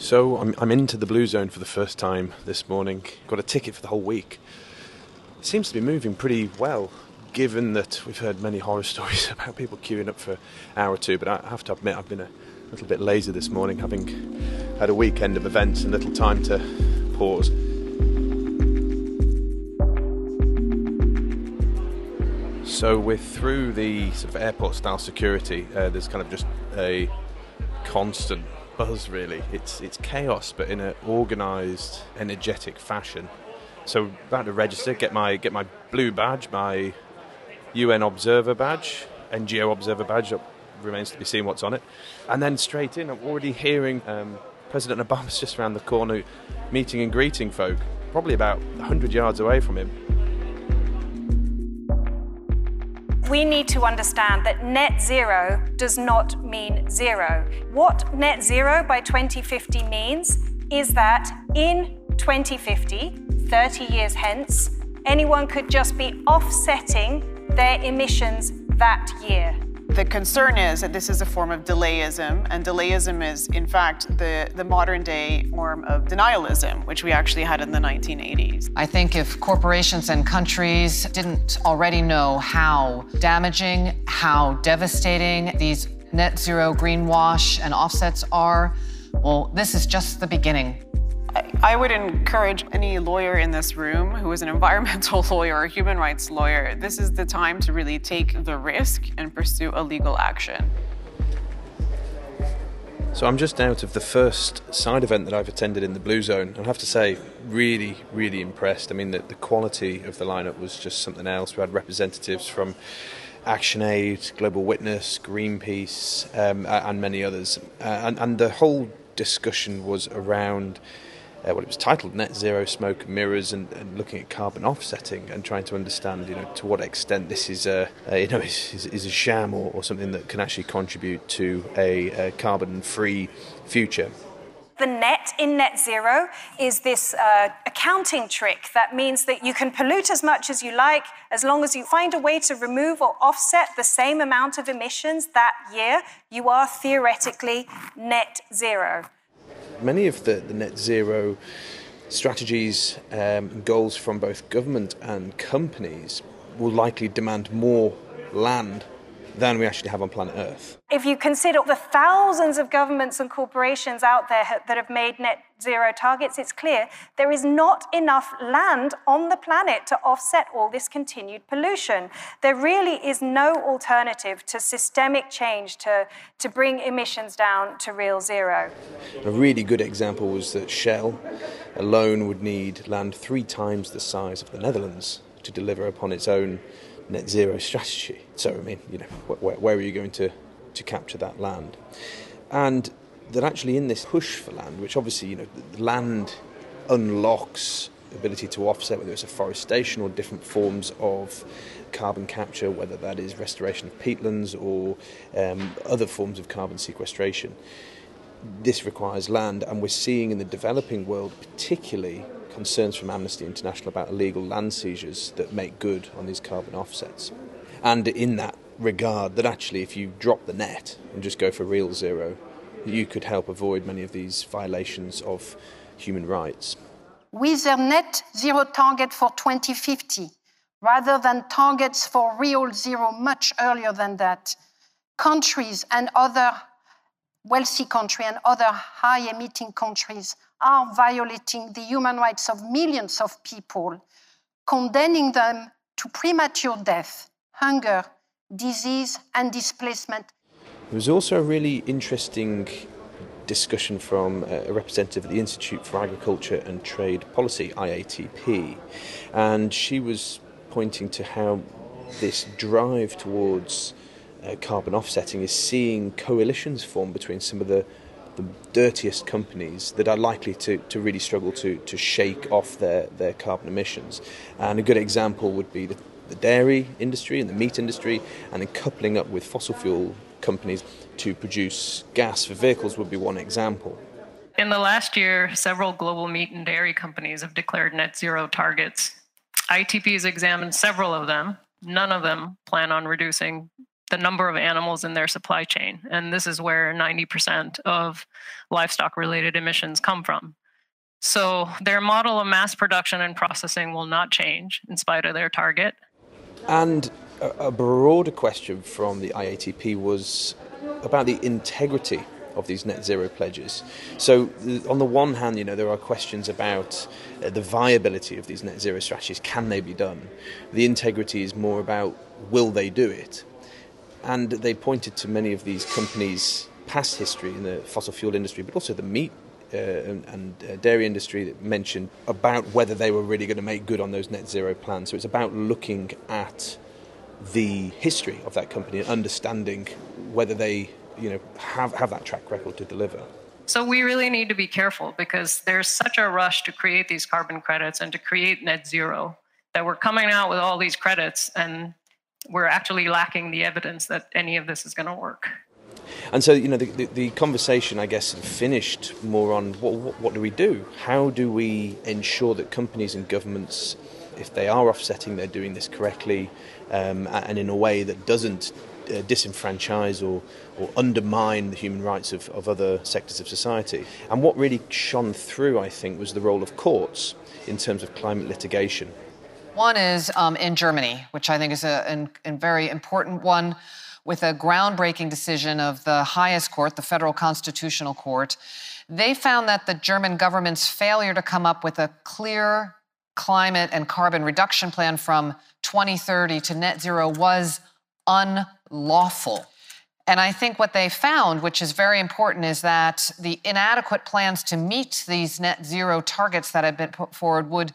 So I'm, I'm into the blue zone for the first time this morning. Got a ticket for the whole week. It seems to be moving pretty well, given that we've heard many horror stories about people queuing up for an hour or two. But I have to admit, I've been a little bit lazy this morning, having had a weekend of events and little time to pause. So we're through the sort of airport style security. Uh, there's kind of just a constant buzz really. It's it's chaos, but in an organised, energetic fashion. So about to register, get my get my blue badge, my UN observer badge, NGO observer badge. It remains to be seen what's on it, and then straight in. I'm already hearing um, President Obama's just around the corner, meeting and greeting folk, probably about 100 yards away from him. We need to understand that net zero does not mean zero. What net zero by 2050 means is that in 2050, 30 years hence, anyone could just be offsetting their emissions that year. The concern is that this is a form of delayism, and delayism is, in fact, the, the modern day form of denialism, which we actually had in the 1980s. I think if corporations and countries didn't already know how damaging, how devastating these net zero greenwash and offsets are, well, this is just the beginning. I would encourage any lawyer in this room who is an environmental lawyer or a human rights lawyer, this is the time to really take the risk and pursue a legal action. So I'm just out of the first side event that I've attended in the Blue Zone. I have to say, really, really impressed. I mean, the, the quality of the lineup was just something else. We had representatives from ActionAid, Global Witness, Greenpeace, um, and many others. Uh, and, and the whole discussion was around uh, what it was titled Net Zero Smoke Mirrors and, and, looking at carbon offsetting and trying to understand you know to what extent this is a, you know is, is, is, a sham or, or, something that can actually contribute to a, a carbon free future. The net in net zero is this uh, accounting trick that means that you can pollute as much as you like as long as you find a way to remove or offset the same amount of emissions that year, you are theoretically net zero many of the, the net zero strategies um, goals from both government and companies will likely demand more land than we actually have on planet Earth. If you consider the thousands of governments and corporations out there that have made net zero targets, it's clear there is not enough land on the planet to offset all this continued pollution. There really is no alternative to systemic change to, to bring emissions down to real zero. A really good example was that Shell alone would need land three times the size of the Netherlands to deliver upon its own net zero strategy. So, I mean, you know, where, where are you going to, to capture that land? And that actually in this push for land, which obviously, you know, land unlocks ability to offset, whether it's afforestation or different forms of carbon capture, whether that is restoration of peatlands or um, other forms of carbon sequestration. This requires land, and we're seeing in the developing world, particularly, concerns from Amnesty International about illegal land seizures that make good on these carbon offsets. And in that regard, that actually, if you drop the net and just go for real zero, you could help avoid many of these violations of human rights. With their net zero target for 2050, rather than targets for real zero much earlier than that, countries and other wealthy countries and other high emitting countries are violating the human rights of millions of people, condemning them to premature death, hunger, disease, and displacement. There was also a really interesting discussion from a representative at the Institute for Agriculture and Trade Policy, IATP, and she was pointing to how this drive towards uh, carbon offsetting is seeing coalitions form between some of the, the dirtiest companies that are likely to, to really struggle to, to shake off their, their carbon emissions. And a good example would be the, the dairy industry and the meat industry, and then coupling up with fossil fuel companies to produce gas for vehicles would be one example. In the last year, several global meat and dairy companies have declared net zero targets. IATP has examined several of them. None of them plan on reducing the number of animals in their supply chain. And this is where 90% of livestock related emissions come from. So their model of mass production and processing will not change in spite of their target. And a, broader question from the IATP was about the integrity of these net zero pledges. So, on the one hand, you know, there are questions about uh, the viability of these net zero strategies. Can they be done? The integrity is more about will they do it? And they pointed to many of these companies' past history in the fossil fuel industry, but also the meat uh, and, and uh, dairy industry that mentioned about whether they were really going to make good on those net zero plans. So it's about looking at the history of that company and understanding whether they you know have, have that track record to deliver. So we really need to be careful because there's such a rush to create these carbon credits and to create net zero that we're coming out with all these credits and we're actually lacking the evidence that any of this is going to work. And so, you know, the, the, the, conversation, I guess, finished more on what, what, what, do we do? How do we ensure that companies and governments, if they are offsetting, they're doing this correctly um, and in a way that doesn't uh, disenfranchise or, or undermine the human rights of, of other sectors of society. And what really shone through, I think, was the role of courts in terms of climate litigation. One is um, in Germany, which I think is a, a, a very important one, with a groundbreaking decision of the highest court, the Federal Constitutional Court. They found that the German government's failure to come up with a clear climate and carbon reduction plan from 2030 to net zero was unlawful. And I think what they found, which is very important, is that the inadequate plans to meet these net zero targets that have been put forward would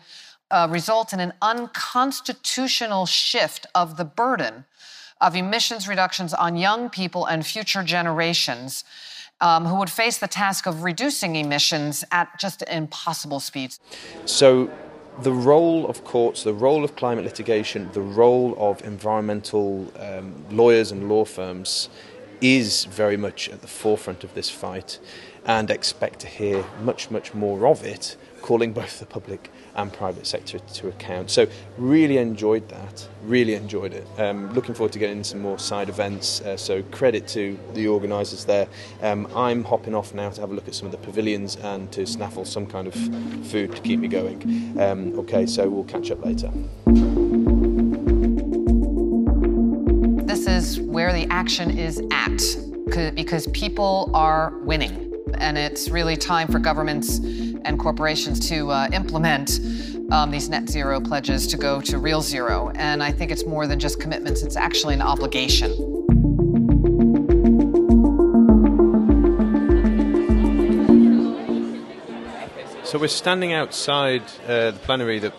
uh, result in an unconstitutional shift of the burden of emissions reductions on young people and future generations um, who would face the task of reducing emissions at just impossible speeds. So, the role of courts, the role of climate litigation, the role of environmental um, lawyers and law firms is very much at the forefront of this fight and expect to hear much, much more of it, calling both the public and private sector to account. So really enjoyed that, really enjoyed it. Um, looking forward to getting some more side events. Uh, so credit to the organisers there. Um, I'm hopping off now to have a look at some of the pavilions and to snaffle some kind of food to keep me going. Um, okay, so we'll catch up later. This is where the action is at because people are winning. And it's really time for governments and corporations to uh, implement um, these net zero pledges to go to real zero. And I think it's more than just commitments, it's actually an obligation. So we're standing outside uh, the plenary that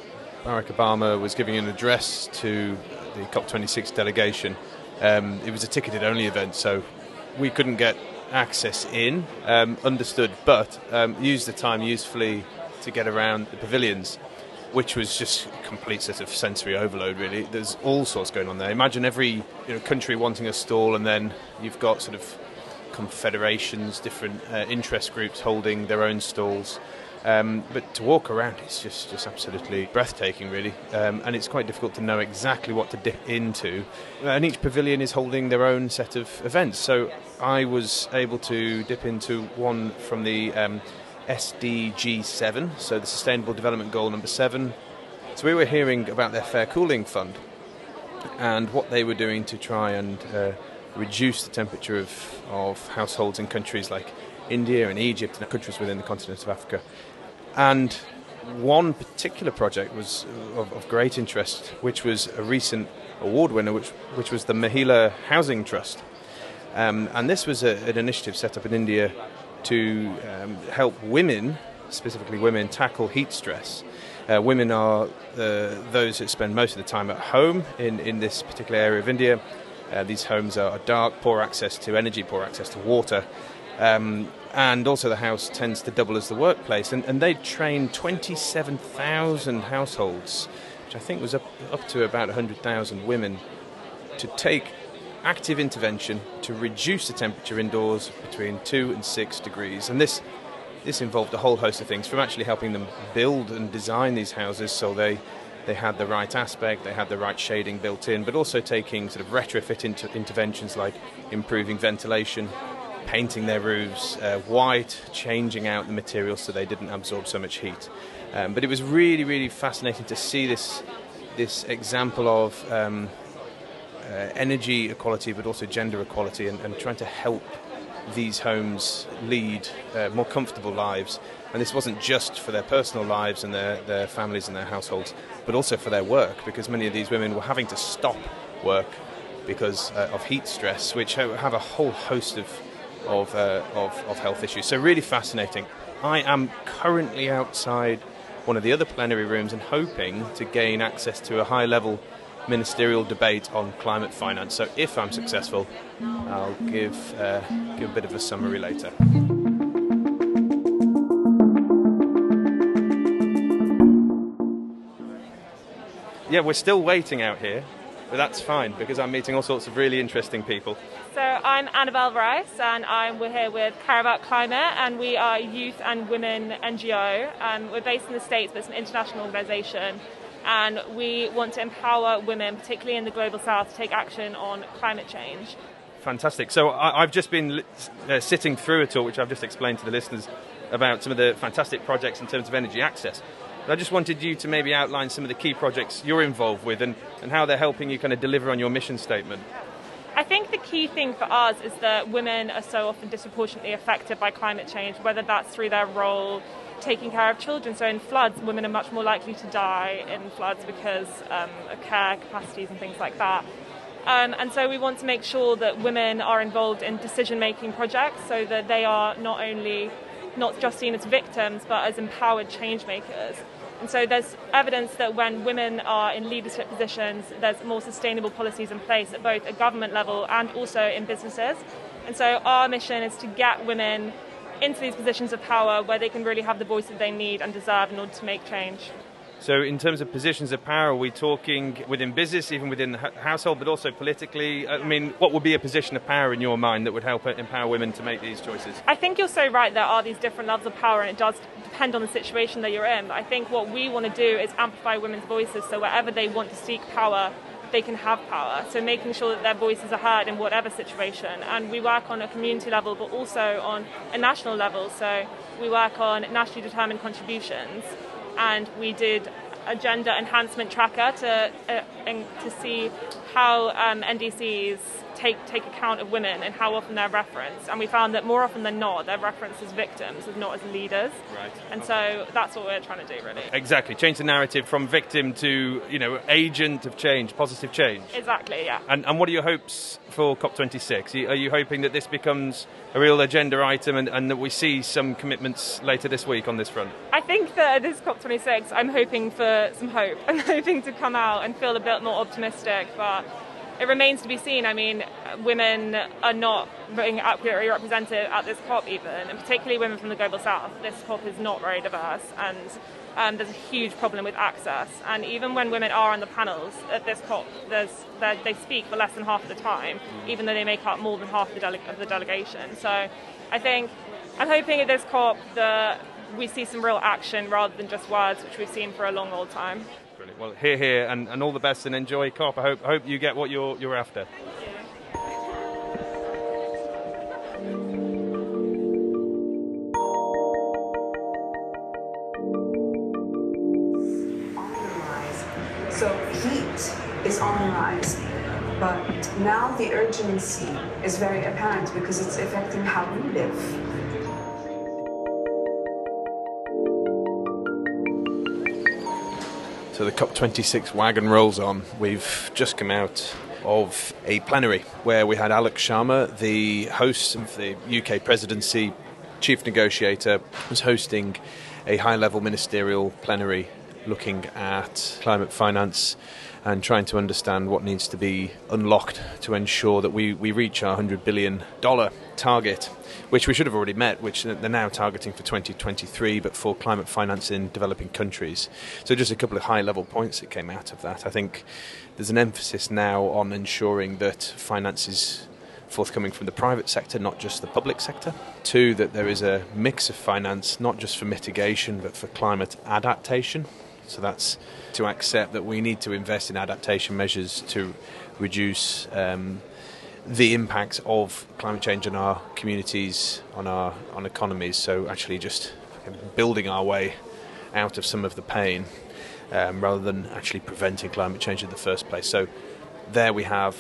Barack Obama was giving an address to the COP26 delegation. Um, it was a ticketed only event, so we couldn't get access in, um, understood, but um, use the time usefully to get around the pavilions. which was just a complete sort of sensory overload. Really, there's all sorts going on there. Imagine every you know, country wanting a stall, and then you've got sort of confederations, different uh, interest groups holding their own stalls. Um, but to walk around, it's just, just absolutely breathtaking, really. Um, and it's quite difficult to know exactly what to dip into. And each pavilion is holding their own set of events. So I was able to dip into one from the um, SDG 7, so the Sustainable Development Goal number 7. So we were hearing about their Fair Cooling Fund and what they were doing to try and uh, reduce the temperature of, of households in countries like India and Egypt and countries within the continent of Africa. And one particular project was of, of great interest, which was a recent award winner, which, which was the Mahila Housing Trust. Um, and this was a, an initiative set up in India to um, help women, specifically women, tackle heat stress. Uh, women are uh, those that spend most of the time at home in, in this particular area of India. Uh, these homes are dark, poor access to energy, poor access to water. Um, and also, the house tends to double as the workplace. And, and they trained 27,000 households, which I think was up, up to about 100,000 women, to take active intervention to reduce the temperature indoors between 2 and 6 degrees. And this, this involved a whole host of things from actually helping them build and design these houses so they, they had the right aspect, they had the right shading built in, but also taking sort of retrofit inter- interventions like improving ventilation, painting their roofs uh, white, changing out the materials so they didn't absorb so much heat. Um, but it was really, really fascinating to see this this example of um, uh, energy equality, but also gender equality, and, and, trying to help these homes lead uh, more comfortable lives. And this wasn't just for their personal lives and their, their families and their households, but also for their work, because many of these women were having to stop work because uh, of heat stress, which have a whole host of of, uh, of, of health issues. So, really fascinating. I am currently outside one of the other plenary rooms and hoping to gain access to a high level ministerial debate on climate finance. So, if I'm successful, I'll give, uh, give a bit of a summary later. Yeah, we're still waiting out here, but that's fine because I'm meeting all sorts of really interesting people. So I'm Annabelle Rice, and I'm we're here with Care About Climate, and we are a youth and women NGO. Um, we're based in the States, but it's an international organisation, and we want to empower women, particularly in the global south, to take action on climate change. Fantastic. So I, have just been uh, sitting through a talk, which I've just explained to the listeners about some of the fantastic projects in terms of energy access. But I just wanted you to maybe outline some of the key projects you're involved with and, and how they're helping you kind of deliver on your mission statement. I think the key thing for us is that women are so often disproportionately affected by climate change, whether that's through their role taking care of children. So in floods, women are much more likely to die in floods because um, of care capacities and things like that. Um, and so we want to make sure that women are involved in decision-making projects so that they are not only not just seen as victims but as empowered change makers. And so there's evidence that when women are in leadership positions, there's more sustainable policies in place at both a government level and also in businesses. And so our mission is to get women into these positions of power where they can really have the voice that they need and deserve in order to make change. So, in terms of positions of power, are we talking within business, even within the household, but also politically? Uh, I mean, what would be a position of power in your mind that would help uh, empower women to make these choices? I think you're so right. There are these different levels of power, and it does depend on the situation that you're in. But I think what we want to do is amplify women's voices so wherever they want to seek power, they can have power. So making sure that their voices are heard in whatever situation. And we work on a community level, but also on a national level. So we work on nationally determined contributions and we did a gender enhancement tracker to uh, to see how um, NDCs take take account of women and how often they're referenced. And we found that more often than not, they're referenced as victims, as not as leaders. Right. And so that's what we're trying to do, really. Exactly. Change the narrative from victim to you know agent of change, positive change. Exactly. Yeah. And and what are your hopes for COP26? Are you hoping that this becomes a real agenda item and, and that we see some commitments later this week on this front? I think that this COP26, I'm hoping for some hope. I'm hoping to come out and feel a bit more optimistic, but it remains to be seen. I mean, women are not being accurately represented at this COP even, and particularly women from the global south. This COP is not very diverse, and um, there's a huge problem with access. And even when women are on the panels at this COP, they speak for less than half the time, even though they make up more than half the dele- of the delegation. So I think I'm hoping at this COP that we see some real action rather than just words, which we've seen for a long old time. Brilliant. Well, here, here, and, and all the best and enjoy COP. I hope, I hope you get what you're, you're after. So heat is on the rise, but now the urgency is very apparent because it's affecting how we live. So the COP26 wagon rolls on. We've just come out of a plenary where we had Alok Sharma, the host of the UK presidency, chief negotiator, was hosting a high level ministerial plenary looking at climate finance and trying to understand what needs to be unlocked to ensure that we, we reach our $100 billion target, which we should have already met, which they're now targeting for 2023, but for climate finance in developing countries. So, just a couple of high level points that came out of that. I think there's an emphasis now on ensuring that finance is forthcoming from the private sector, not just the public sector. Two, that there is a mix of finance, not just for mitigation, but for climate adaptation. So that's to accept that we need to invest in adaptation measures to reduce um, the impacts of climate change on our communities, on our on economies. So actually, just building our way out of some of the pain, um, rather than actually preventing climate change in the first place. So there we have.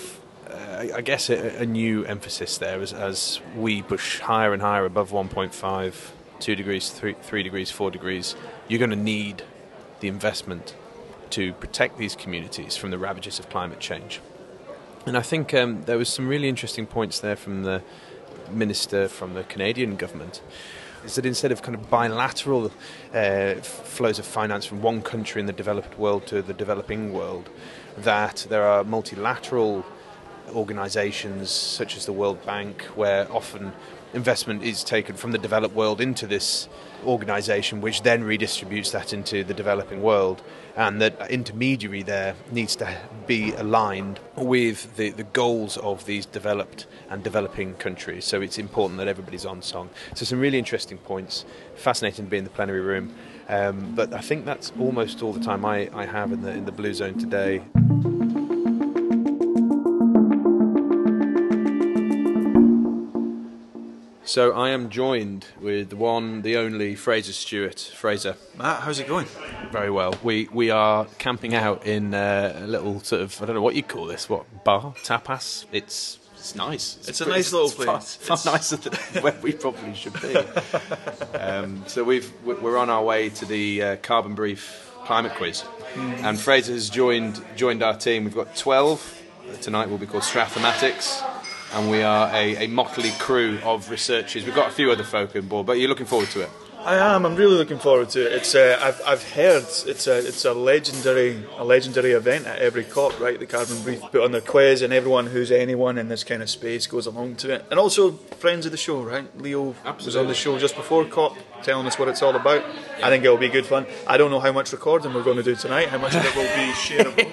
Uh, I guess a, a, new emphasis there as, as we push higher and higher above 1.5, 2 degrees, 3, 3 degrees, 4 degrees. You're going to need the investment to protect these communities from the ravages of climate change. And I think um, there was some really interesting points there from the minister from the Canadian government. Is that instead of kind of bilateral uh, flows of finance from one country in the developed world to the developing world, that there are multilateral organizations such as the World Bank, where often investment is taken from the developed world into this organization, which then redistributes that into the developing world. And that intermediary there needs to be aligned with the, the goals of these developed and developing countries. So it's important that everybody's on song. So, some really interesting points. Fascinating to be in the plenary room. Um, but I think that's almost all the time I, I have in the, in the Blue Zone today. So I am joined with the one, the only Fraser Stewart. Fraser, Matt, how's it going? Very well. We we are camping out in uh, a little sort of I don't know what you call this. What bar tapas? It's it's nice. It's, it's a pretty, nice little place. Far, far nicer than where we probably should be. um, so we've we're on our way to the uh, Carbon Brief climate quiz, mm. and Fraser has joined joined our team. We've got twelve tonight. Will be called Strathematics and we are a, a motley crew of researchers. We've got a few other folk on board, but you're looking forward to it. I am. I'm really looking forward to it. It's uh, I've, I've heard it's a it's a legendary a legendary event at every COP. Right, the Carbon Brief put on their quiz, and everyone who's anyone in this kind of space goes along to it. And also friends of the show. Right, Leo Absolutely. was on the show just before COP, telling us what it's all about. Yeah. I think it'll be good fun. I don't know how much recording we're going to do tonight. How much of it will be shareable?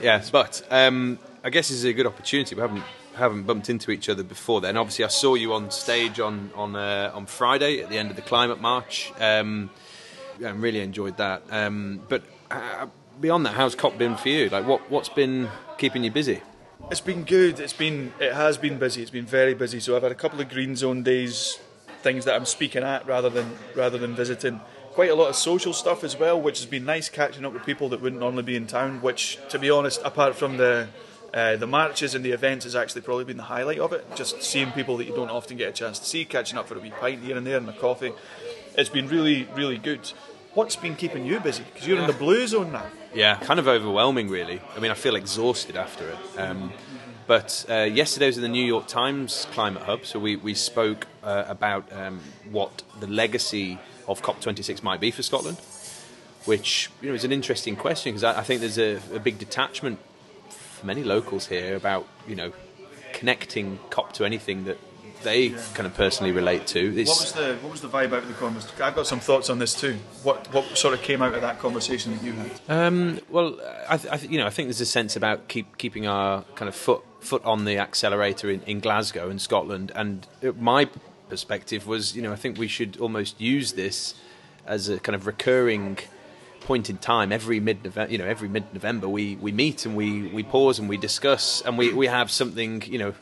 yes, but um, I guess this is a good opportunity. We haven't haven't bumped into each other before then. Obviously, I saw you on stage on on uh, on Friday at the end of the climate march. Um, I really enjoyed that. Um, but uh, beyond that, how's COP been for you? Like, what what's been keeping you busy? It's been good. It's been it has been busy. It's been very busy. So I've had a couple of green zone days, things that I'm speaking at rather than rather than visiting. Quite a lot of social stuff as well, which has been nice catching up with people that wouldn't normally be in town. Which, to be honest, apart from the uh, the marches and the events has actually probably been the highlight of it. Just seeing people that you don't often get a chance to see, catching up for a wee pint here and there and a coffee. It's been really, really good. What's been keeping you busy? Because you're in the blue zone now. Yeah, kind of overwhelming, really. I mean, I feel exhausted after it. Um, but uh, yesterday was in the New York Times Climate Hub, so we, we spoke uh, about um, what the legacy of COP26 might be for Scotland, which you know is an interesting question because I, I, think there's a, a big detachment many locals here about you know connecting COP to anything that they kind of personally relate to. What was the what was the vibe out of the conversation? I've got some thoughts on this too. What what sort of came out of that conversation that you had? Um, well, I, th- I th- you know I think there's a sense about keep keeping our kind of foot foot on the accelerator in, in Glasgow and Scotland. And my perspective was, you know, I think we should almost use this as a kind of recurring point in time every mid you know every mid November we, we meet and we, we pause and we discuss and we, we have something you know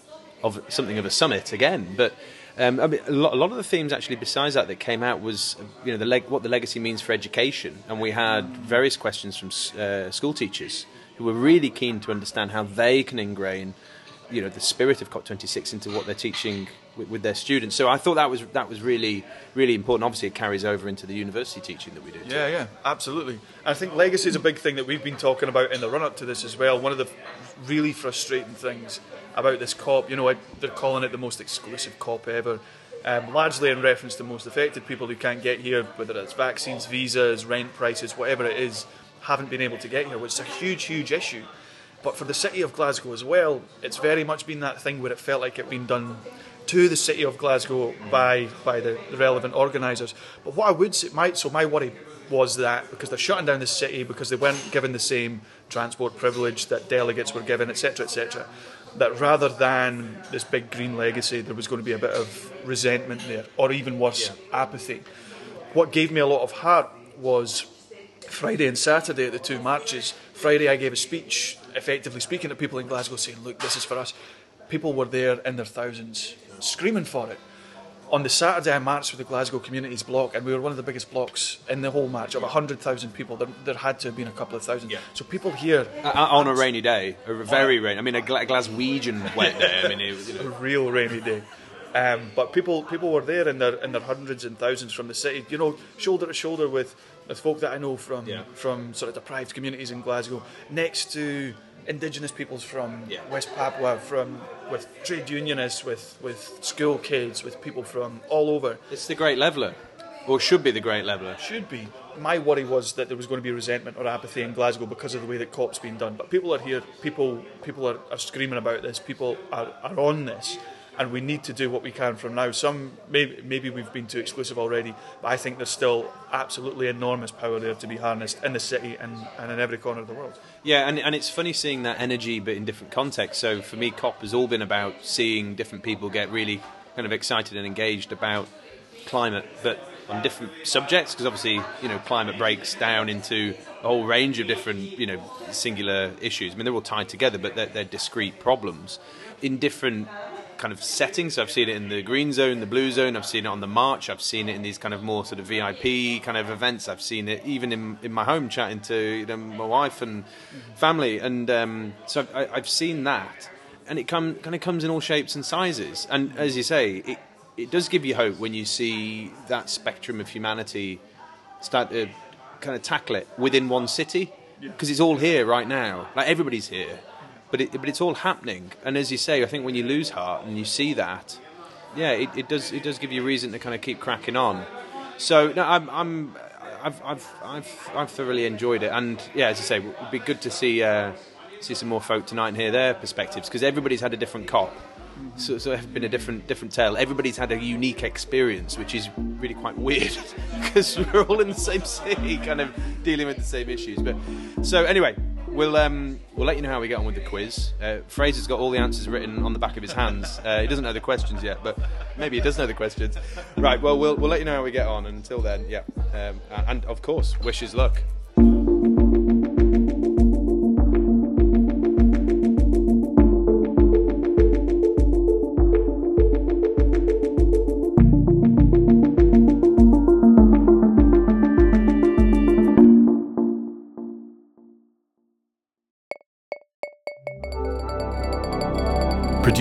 of something of a summit again. But um, I mean, a, lot, a, lot, of the themes actually, besides that, that came out was you know the leg, what the legacy means for education, and we had various questions from uh, school teachers who were really keen to understand how they can ingrain you know the spirit of COP26 into what they're teaching with, with, their students. So I thought that was that was really really important. Obviously, it carries over into the university teaching that we do. Too. Yeah, yeah, absolutely. I think legacy is a big thing that we've been talking about in the run up to this as well. One of the really frustrating things about this COP, you know, they're calling it the most exclusive COP ever. Um, largely in reference to most affected people who can't get here, whether it's vaccines, visas, rent prices, whatever it is, haven't been able to get here, which is a huge, huge issue. But for the city of Glasgow as well, it's very much been that thing where it felt like it had been done to the city of Glasgow by by the, the relevant organisers. But what I would say, my, so my worry was that because they're shutting down the city because they weren't given the same transport privilege that delegates were given, etc., etc., that rather than this big green legacy, there was going to be a bit of resentment there, or even worse, yeah. apathy. What gave me a lot of heart was Friday and Saturday at the two marches. Friday, I gave a speech, effectively speaking to people in Glasgow, saying, Look, this is for us. People were there in their thousands, screaming for it. On the Saturday, I marched with the Glasgow Communities Block, and we were one of the biggest blocks in the whole march of 100,000 people. There, there, had to have been a couple of thousand. Yeah. So people here. Uh, on a rainy day, a very rainy. I mean, a, Gla- Glaswegian wet day. I mean, it was, you know. A real rainy day. Um, but people people were there in their in their hundreds and thousands from the city, you know, shoulder to shoulder with with folk that I know from yeah. from sort of deprived communities in Glasgow, next to indigenous peoples from yeah. West Papua, from with trade unionists, with with school kids, with people from all over. It's the great leveller, or should be the great leveller. Should be. My worry was that there was going to be resentment or apathy in Glasgow because of the way that COP's been done. But people are here. People people are, are screaming about this. People are, are on this and we need to do what we can from now. Some maybe, maybe we've been too exclusive already, but I think there's still absolutely enormous power there to be harnessed in the city and, and in every corner of the world. Yeah, and, and it's funny seeing that energy, but in different contexts. So for me, COP has all been about seeing different people get really kind of excited and engaged about climate, but on different subjects because obviously you know climate breaks down into a whole range of different you know singular issues. I mean they're all tied together, but they're, they're discrete problems in different kind of settings. So I've seen it in the green zone, the blue zone. I've seen it on the march. I've seen it in these kind of more sort of VIP kind of events. I've seen it even in, in my home, chatting to you know, my wife and family. And um, so I've, I've, seen that, and it come, kind of comes in all shapes and sizes. And as you say, it it does give you hope when you see that spectrum of humanity start to kind of tackle it within one city because it's all here right now. Like everybody's here but it, but it's all happening. And as you say, I think when you lose heart and you see that, yeah, it, it does it does give you a reason to kind of keep cracking on. So no, I'm, I'm I've, I've I've I've thoroughly enjoyed it, and yeah, as I say, it would be good to see uh, see some more folk tonight and hear their perspectives because everybody's had a different cop. So, so it's been a different different tale. Everybody's had a unique experience, which is really quite weird because we're all in the same city, kind of dealing with the same issues. But so anyway, We'll um, we'll let you know how we get on with the quiz. Uh, Fraser's got all the answers written on the back of his hands. Uh, he doesn't know the questions yet, but maybe he does know the questions. Right. Well, we'll we'll let you know how we get on. And until then, yeah. Um, and of course, wishes luck.